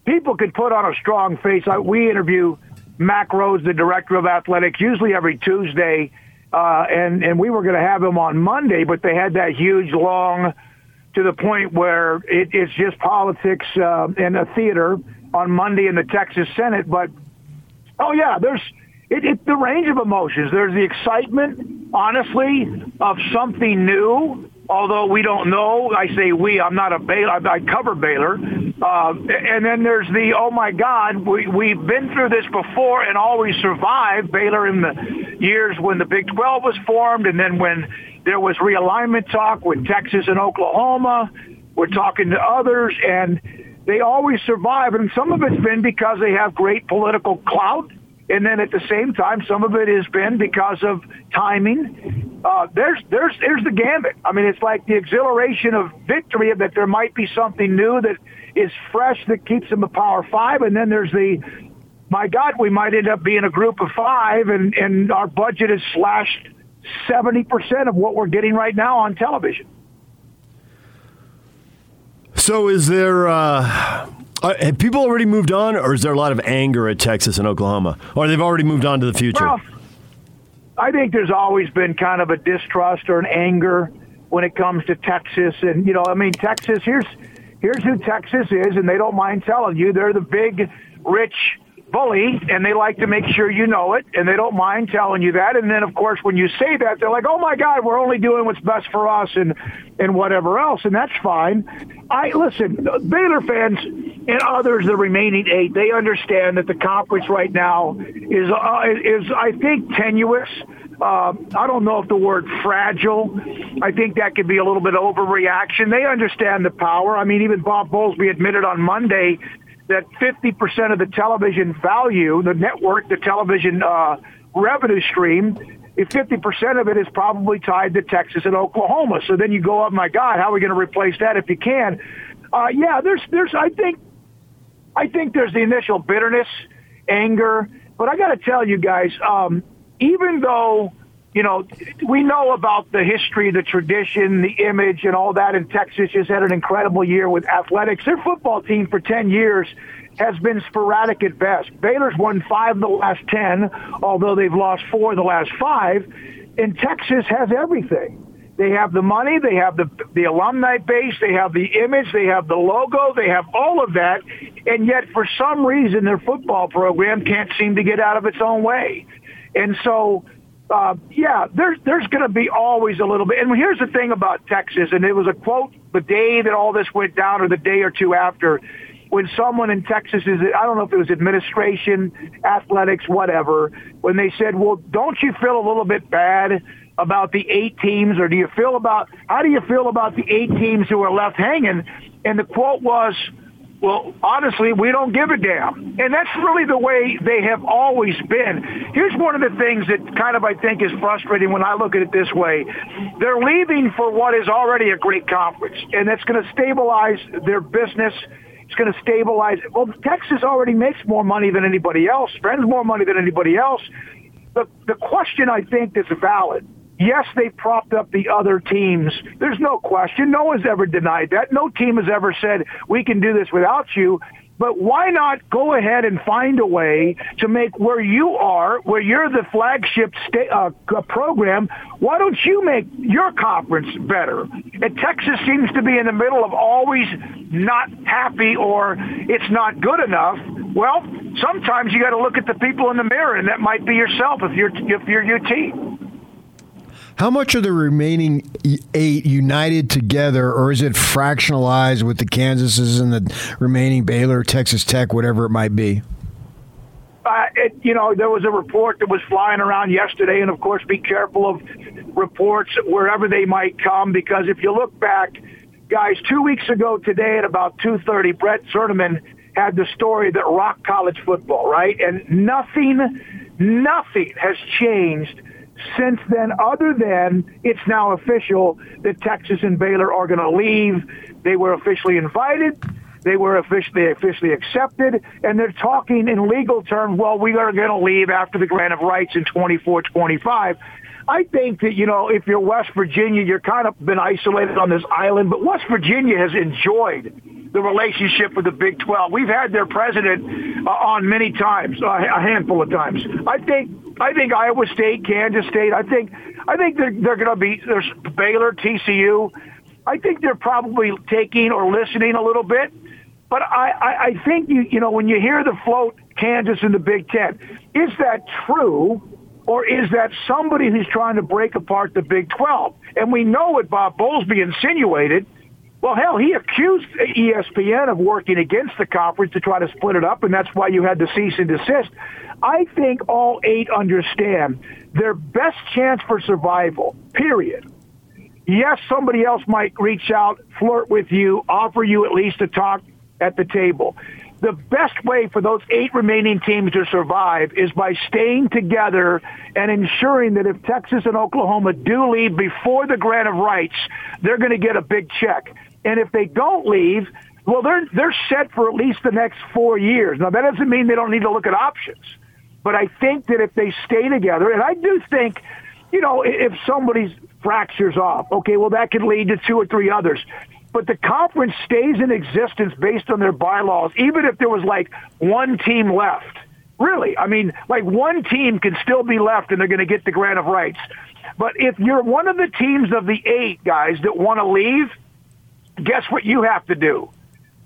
L: people could put on a strong face. I, we interview Mack Rhoades, the director of athletics, usually every Tuesday uh, and and we were going to have him on Monday, but they had that huge long to the point where it, it's just politics uh, and a theater on Monday in the Texas Senate. But oh yeah, there's it, it, the range of emotions. There's the excitement, honestly, of something new. Although we don't know, I say we. I'm not a Baylor. I cover Baylor, uh, and then there's the oh my God, we we've been through this before and always survived. Baylor in the years when the Big 12 was formed, and then when there was realignment talk with Texas and Oklahoma. We're talking to others, and they always survive. And some of it's been because they have great political clout and then at the same time, some of it has been because of timing. Uh, there's there's there's the gambit. I mean, it's like the exhilaration of victory that there might be something new that is fresh that keeps them a power five, and then there's the my God, we might end up being a group of five, and and our budget is slashed seventy percent of what we're getting right now on television.
A: So, is there? Uh uh, have people already moved on, or is there a lot of anger at Texas and Oklahoma, or they've already moved on to the future?
L: Well, I think there's always been kind of a distrust or an anger when it comes to Texas, and you know, I mean, Texas. Here's here's who Texas is, and they don't mind telling you they're the big, rich bully, and they like to make sure you know it, and they don't mind telling you that. And then, of course, when you say that, they're like, "Oh my God, we're only doing what's best for us," and and whatever else, and that's fine. I listen, Baylor fans and others, the remaining eight, they understand that the conference right now is uh, is I think tenuous. Uh, I don't know if the word fragile. I think that could be a little bit overreaction. They understand the power. I mean, even Bob Bowlesby admitted on Monday that 50% of the television value, the network, the television uh, revenue stream, if 50% of it is probably tied to Texas and Oklahoma. So then you go up, my God, how are we going to replace that if you can? Uh, yeah, there's, there's, I think, I think there's the initial bitterness, anger, but I got to tell you guys, um, even though you know, we know about the history, the tradition, the image, and all that. And Texas just had an incredible year with athletics. Their football team for 10 years has been sporadic at best. Baylor's won five of the last 10, although they've lost four of the last five. And Texas has everything. They have the money, they have the the alumni base, they have the image, they have the logo, they have all of that, and yet for some reason their football program can't seem to get out of its own way. And so uh, yeah, there's there's going to be always a little bit. And here's the thing about Texas, and it was a quote the day that all this went down, or the day or two after, when someone in Texas is I don't know if it was administration, athletics, whatever, when they said, "Well, don't you feel a little bit bad?" about the eight teams or do you feel about how do you feel about the eight teams who are left hanging and the quote was well, honestly, we don't give a damn. And that's really the way they have always been. Here's one of the things that kind of I think is frustrating when I look at it this way. They're leaving for what is already a great conference, and that's going to stabilize their business. It's going to stabilize. Well, Texas already makes more money than anybody else, spends more money than anybody else. The, the question I think that's valid Yes, they propped up the other teams. There's no question. No one's ever denied that. No team has ever said, we can do this without you. But why not go ahead and find a way to make where you are, where you're the flagship sta- uh, program, why don't you make your conference better? And Texas seems to be in the middle of always not happy or it's not good enough. Well, sometimes you got to look at the people in the mirror, and that might be yourself if you're if you're UT.
J: How much are the remaining eight united together, or is it fractionalized with the Kansases and the remaining Baylor, Texas Tech, whatever it might be?
L: Uh, it, you know, there was a report that was flying around yesterday, and of course, be careful of reports wherever they might come, because if you look back, guys, two weeks ago today at about 2.30, Brent Zwerneman had the story that rocked college football, right? And nothing, nothing has changed since then, other than it's now official that Texas and Baylor are going to leave. They were officially invited. They were officially officially accepted, and they're talking in legal terms. Well, we are going to leave after the grant of rights in 24, 25. I think that, you know, if you're West Virginia, you're kind of been isolated on this island, but West Virginia has enjoyed the relationship with the Big 12. We've had their president uh, on many times, uh, a handful of times. I think I think Iowa State, Kansas State. I think I think they're they're going to be there's Baylor, TCU. I think they're probably taking or listening a little bit. But I, I, I think you you know when you hear the float Kansas in the Big Ten, is that true? Or is that somebody who's trying to break apart the Big 12? And we know what Bob Bowlesby insinuated – well, hell, he accused ESPN of working against the conference to try to split it up, and that's why you had the cease and desist. I think all eight understand their best chance for survival, period. Yes, somebody else might reach out, flirt with you, offer you at least a talk at the table. The best way for those eight remaining teams to survive is by staying together and ensuring that if Texas and Oklahoma do leave before the grant of rights, they're going to get a big check. And if they don't leave, well, they're they're set for at least the next four years. Now that doesn't mean they don't need to look at options, but I think that if they stay together, and I do think, you know, if somebody's fractures off, okay, well that could lead to two or three others. But the conference stays in existence based on their bylaws, even if there was like one team left. Really, I mean, like one team can still be left, and they're going to get the grant of rights. But if you're one of the teams of the eight guys that want to leave, guess what you have to do?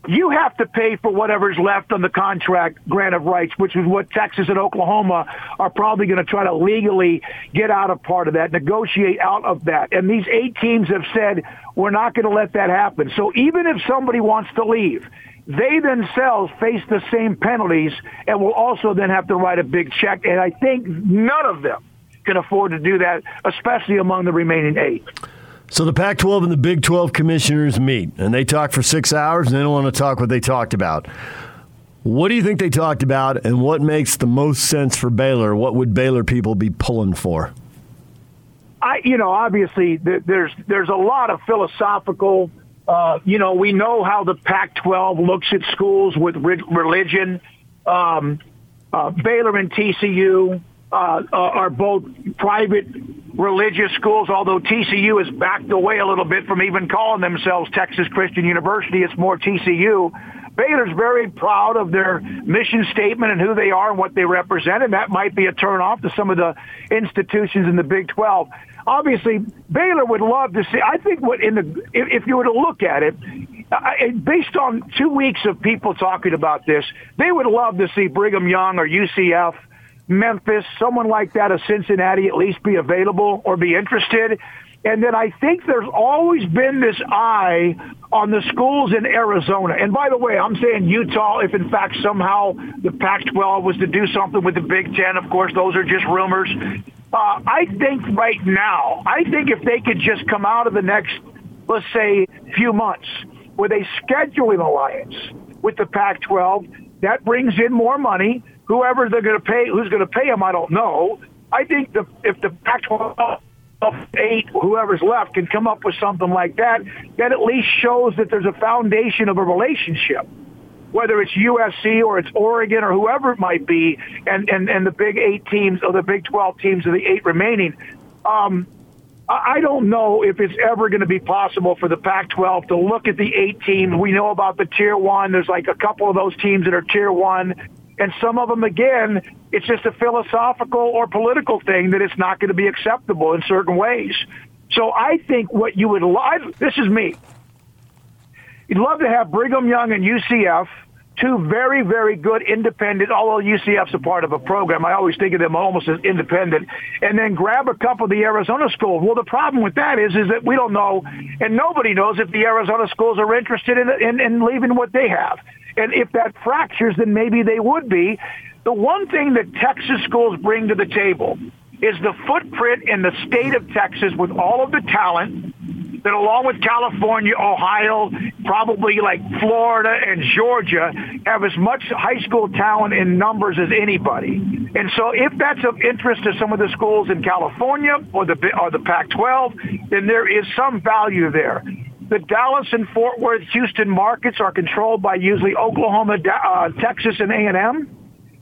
L: You have to pay for whatever's left on the contract grant of rights, which is what Texas and Oklahoma are probably going to try to legally get out of part of that, negotiate out of that. And these eight teams have said, we're not going to let that happen. So even if somebody wants to leave, they themselves face the same penalties and will also then have to write a big check. And I think none of them can afford to do that, especially among the remaining eight.
A: So the Pac 12 and the Big 12 commissioners meet, and they talk for six hours, and they don't want to talk what they talked about. What do you think they talked about, and what makes the most sense for Baylor? What would Baylor people be pulling for?
L: I, you know, obviously there's there's a lot of philosophical. Uh, you know, we know how the Pac-12 looks at schools with religion. Um, uh, Baylor and TCU uh, uh, are both private religious schools, although TCU has backed away a little bit from even calling themselves Texas Christian University. It's more TCU. Baylor's very proud of their mission statement and who they are and what they represent, and that might be a turnoff to some of the institutions in the Big 12. Obviously, Baylor would love to see. I think what in the if you were to look at it, based on two weeks of people talking about this, they would love to see Brigham Young or UCF Memphis, someone like that, a Cincinnati, at least be available or be interested. And then I think there's always been this eye on the schools in Arizona. And by the way, I'm saying Utah, if in fact somehow the Pac-12 was to do something with the Big Ten, of course, those are just rumors. Uh, I think right now, I think if they could just come out of the next, let's say, few months with a scheduling alliance with the Pac-12, that brings in more money. Whoever they're going to pay, who's going to pay them, I don't know. I think the, if the Pac-12 eight, whoever's left, can come up with something like that, that at least shows that there's a foundation of a relationship. Whether it's USC or it's Oregon or whoever it might be, and, and, and the big eight teams or the Big 12 teams of the eight remaining, um, I don't know if it's ever going to be possible for the Pac-12 to look at the eight teams. We know about the Tier One. There's like a couple of those teams that are Tier One, and some of them, again, it's just a philosophical or political thing that it's not going to be acceptable in certain ways. So I think what you would love, this is me, you'd love to have Brigham Young and UCF – two very, very good independent, although UCF's a part of a program. I always think of them almost as independent. And then grab a couple of the Arizona schools. Well, the problem with that is, is that we don't know, and nobody knows if the Arizona schools are interested in, in, in leaving what they have. And if that fractures, then maybe they would be. The one thing that Texas schools bring to the table is the footprint in the state of Texas with all of the talent that along with California, Ohio, probably like Florida and Georgia, have as much high school talent in numbers as anybody. And so if that's of interest to some of the schools in California or the, or the Pac-12, then there is some value there. The Dallas and Fort Worth, Houston markets are controlled by usually Oklahoma, uh, Texas, and A&M.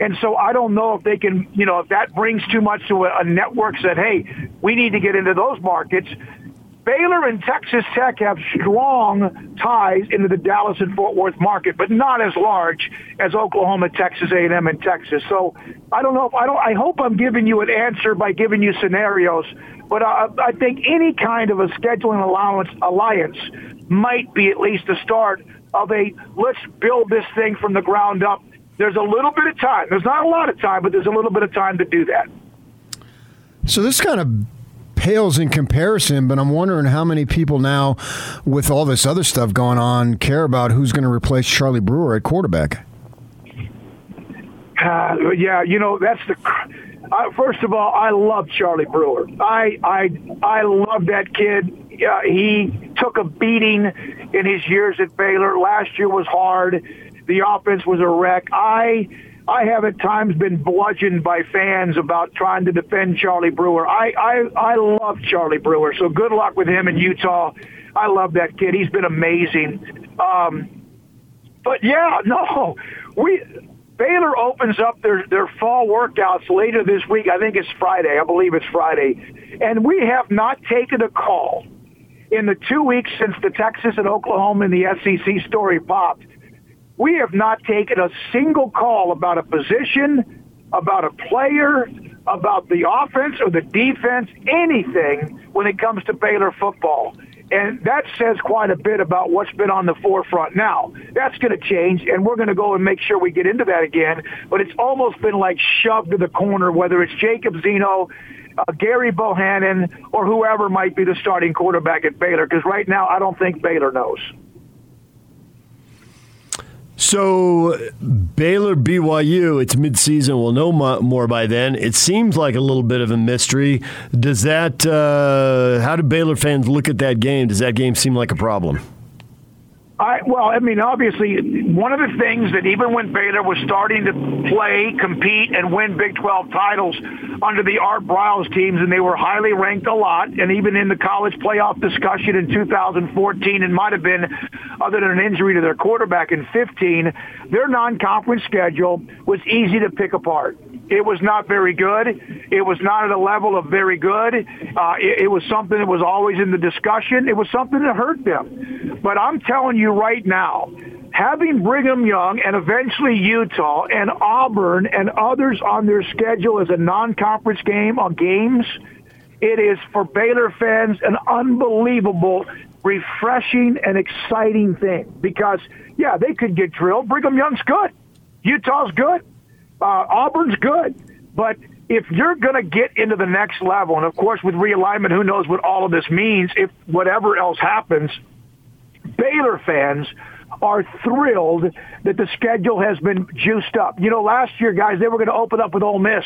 L: And so I don't know if they can, you know, if that brings too much to a, a network that, hey, we need to get into those markets. Baylor and Texas Tech have strong ties into the Dallas and Fort Worth market, but not as large as Oklahoma, Texas A&M, and Texas. So I don't know if I don't. I hope I'm giving you an answer by giving you scenarios, but I, I think any kind of a scheduling allowance alliance might be at least the start of a let's build this thing from the ground up. There's a little bit of time. There's not a lot of time, but there's a little bit of time to do that.
J: So this kind of pales in comparison, but I'm wondering how many people now, with all this other stuff going on, care about who's going to replace Charlie Brewer at quarterback.
L: Uh, yeah, you know that's the. Uh, first of all, I love Charlie Brewer. I I I love that kid. Uh, he took a beating in his years at Baylor. Last year was hard. The offense was a wreck. I I have at times been bludgeoned by fans about trying to defend Charlie Brewer. I, I, I love Charlie Brewer, so good luck with him in Utah. I love that kid. He's been amazing. Um, but yeah, no, we Baylor opens up their their fall workouts later this week. I think it's Friday. I believe it's Friday, and we have not taken a call in the two weeks since the Texas and Oklahoma and the SEC story popped we have not taken a single call about a position, about a player, about the offense or the defense, anything when it comes to Baylor football. And that says quite a bit about what's been on the forefront. Now, that's going to change, and we're going to go and make sure we get into that again. But it's almost been like shoved to the corner, whether it's Jacob Zeno, uh, Gerry Bohanon, or whoever might be the starting quarterback at Baylor, because right now I don't think Baylor knows.
A: So Baylor BYU, it's midseason. We'll know more by then. It seems like a little bit of a mystery. Does that? Uh, how do Baylor fans look at that game? Does that game seem like a problem?
L: I, well, I mean, obviously, one of the things that even when Baylor was starting to play, compete, and win Big 12 titles under the Art Briles teams, and they were highly ranked a lot, and even in the college playoff discussion in 2014, it might have been, other than an injury to their quarterback in 15, their non-conference schedule was easy to pick apart. It was not very good. It was not at a level of very good. Uh, it, it was something that was always in the discussion. It was something that hurt them. But I'm telling you right now, having Brigham Young and eventually Utah and Auburn and others on their schedule as a non-conference game on games, it is for Baylor fans an unbelievable, refreshing, and exciting thing. Because yeah, they could get drilled. Brigham Young's good. Utah's good. Uh, Auburn's good. But if you're going to get into the next level, and of course with realignment, who knows what all of this means if whatever else happens, Baylor fans are thrilled that the schedule has been juiced up. You know, last year, guys, they were going to open up with Ole Miss.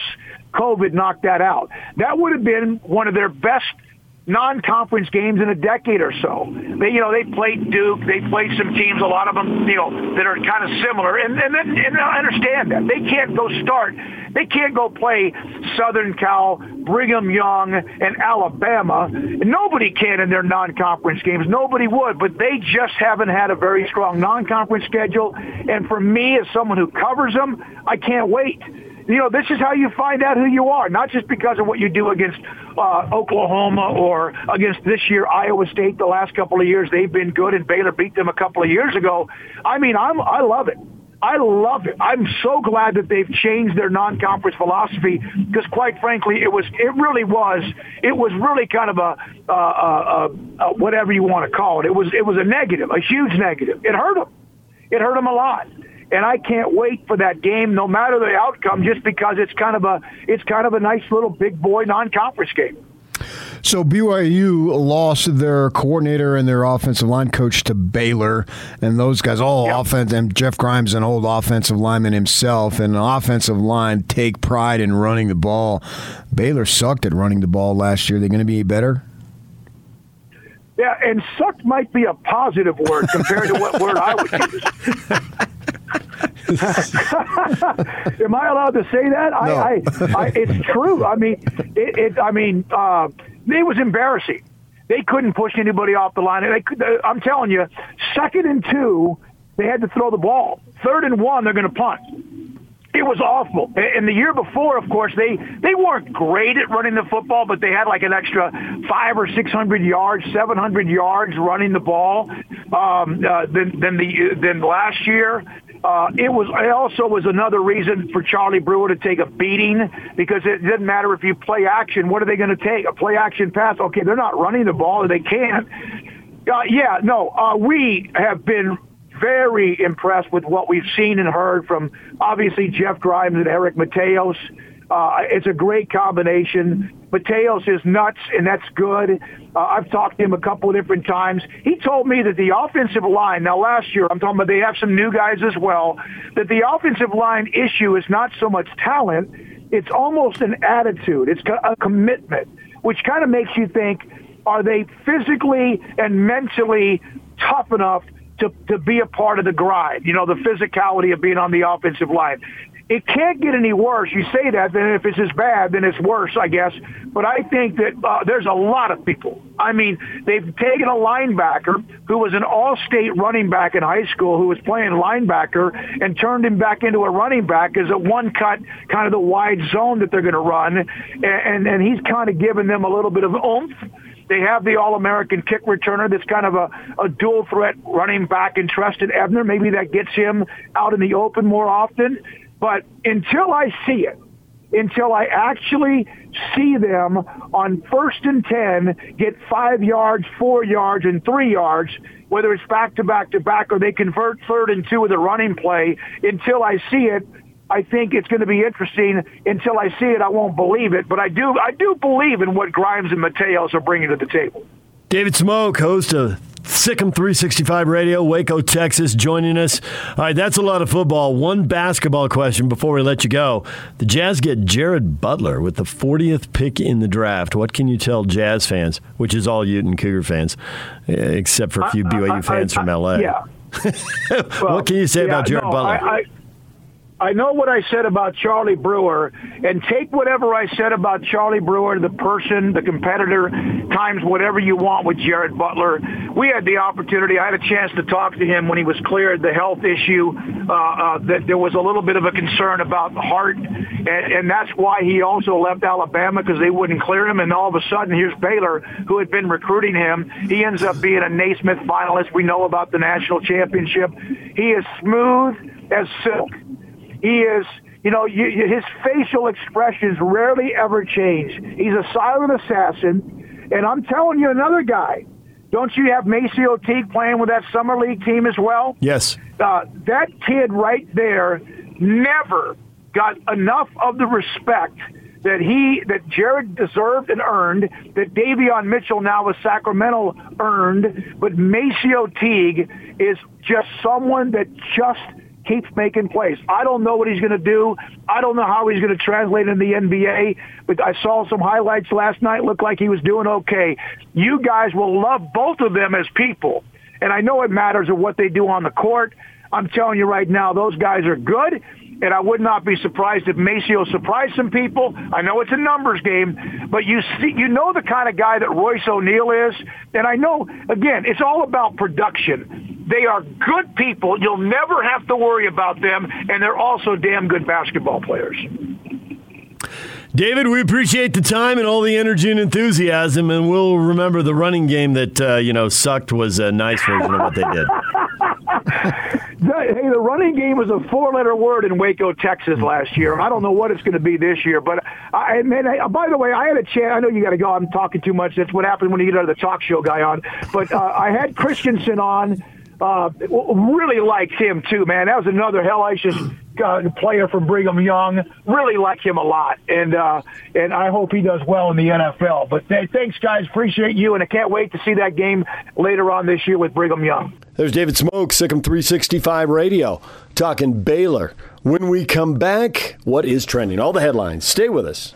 L: COVID knocked that out. That would have been one of their best non-conference games in a decade or so. They, you know, they played Duke, they played some teams, a lot of them, you know, that are kind of similar, and and then and I understand that they can't go start, they can't go play Southern Cal, Brigham Young, and Alabama. Nobody can in their non-conference games. Nobody would, but they just haven't had a very strong non-conference schedule. And for me, as someone who covers them, I can't wait you know, this is how you find out who you are, not just because of what you do against uh, Oklahoma or against this year Iowa State. The last couple of years they've been good, and Baylor beat them a couple of years ago. I mean, I'm I love it. I love it. I'm so glad that they've changed their non-conference philosophy because, quite frankly, it was it really was it was really kind of a, uh, uh, uh, whatever you want to call it. It was it was a negative, a huge negative. It hurt them. It hurt them a lot and I can't wait for that game, no matter the outcome, just because it's kind of a it's kind of a nice little big boy non-conference game.
J: So BYU lost their coordinator and their offensive line coach to Baylor, and those guys all yep. offense. And Jeff Grimes, an old offensive lineman himself, and the offensive line take pride in running the ball. Baylor sucked at running the ball last year. They're going to be better.
L: Yeah, and sucked might be a positive word compared to what word I would use. Am I allowed to say that? No. I, I, I, it's true. I mean, it, it I mean, uh, it was embarrassing. They couldn't push anybody off the line. They could, uh, I'm telling you, second and two, they had to throw the ball. Third and one, they're going to punt. It was awful. And the year before, of course, they they weren't great at running the football, but they had like an extra five or six hundred yards, seven hundred yards running the ball. Um, uh, than than the than last year, uh, it was it also was another reason for Charlie Brewer to take a beating because it didn't matter if you play action. What are they going to take? A play action pass? Okay, they're not running the ball. They can't. Uh, yeah, no. Uh, we have been very impressed with what we've seen and heard from obviously Jeff Grimes and Eric Mateos. Uh, it's a great combination. Mateos is nuts, and that's good. Uh, I've talked to him a couple of different times. He told me that the offensive line, now last year, I'm talking about they have some new guys as well, that the offensive line issue is not so much talent, it's almost an attitude. It's a commitment, which kind of makes you think, are they physically and mentally tough enough to, to be a part of the grind, you know, the physicality of being on the offensive line it can't get any worse. You say that, then if it's as bad, then it's worse, I guess. But I think that uh, there's a lot of people. I mean, they've taken a linebacker who was an all-state running back in high school who was playing linebacker and turned him back into a running back as a one-cut, kind of the wide zone that they're going to run. And, and, and he's kind of given them a little bit of oomph. They have the All-American kick returner that's kind of a, a dual threat running back in Trestan Ebner. Maybe that gets him out in the open more often. But until I see it, until I actually see them on first and 10 get five yards, four yards, and three yards, whether it's back to back to back or they convert third and two with a running play, until I see it, I think it's going to be interesting. Until I see it, I won't believe it. But I do, I do believe in what Grimes and Mateos are bringing to the table.
A: David Smoak, host of SicEm 365 Radio, Waco, Texas, joining us. All right, that's a lot of football. One basketball question before we let you go. The Jazz get Jared Butler with the 40th pick in the draft. What can you tell Jazz fans, which is all Ute Cougar fans, eh, except for a few BYU I, I, fans I, from LA?
L: Yeah.
A: well, what can you say yeah, about Jared
L: no,
A: Butler?
L: I know what I said about Charlie Brewer, and take whatever I said about Charlie Brewer, the person, the competitor, times whatever you want with Jared Butler. We had the opportunity. I had a chance to talk to him when he was cleared the health issue. Uh, uh, that there was a little bit of a concern about the heart, and, and that's why he also left Alabama because they wouldn't clear him. And all of a sudden, here's Baylor, who had been recruiting him. He ends up being a Naismith finalist. We know about the national championship. He is smooth as silk. He is, you know, you, his facial expressions rarely ever change. He's a silent assassin. And I'm telling you, another guy. Don't you have MaCio Teague playing with that summer league team as well?
A: Yes.
L: Uh, that kid right there never got enough of the respect that he that Jared deserved and earned, that Davion Mitchell now with Sacramento earned, but MaCio Teague is just someone that just keeps making plays. I don't know what he's going to do. I don't know how he's going to translate in the NBA, but I saw some highlights last night. Looked like he was doing okay. You guys will love both of them as people. And I know it matters of what they do on the court. I'm telling you right now, those guys are good and I would not be surprised if MaCio surprised some people. I know it's a numbers game, but you see, you know the kind of guy that Royce O'Neale is, and I know again, it's all about production. They are good people. You'll never have to worry about them, and they're also damn good basketball players.
A: David, we appreciate the time and all the energy and enthusiasm, and we'll remember the running game that uh, you know sucked was a nice version of what they did.
L: hey, the running game was a four-letter word in Waco, Texas last year. I don't know what it's going to be this year, but I, man, I, by the way, I had a chance. I know you got to go. I'm talking too much. That's what happens when you get out of the talk show guy on. But uh, I had Christensen on. Uh, really liked him too, man. That was another hellacious uh, player from Brigham Young. Really like him a lot, and uh, and I hope he does well in the NFL. But hey, thanks, guys. Appreciate you, and I can't wait to see that game later on this year with Brigham Young.
A: There's David Smoak, SicEm 365 Radio, talking Baylor. When we come back, what is trending? All the headlines. Stay with us.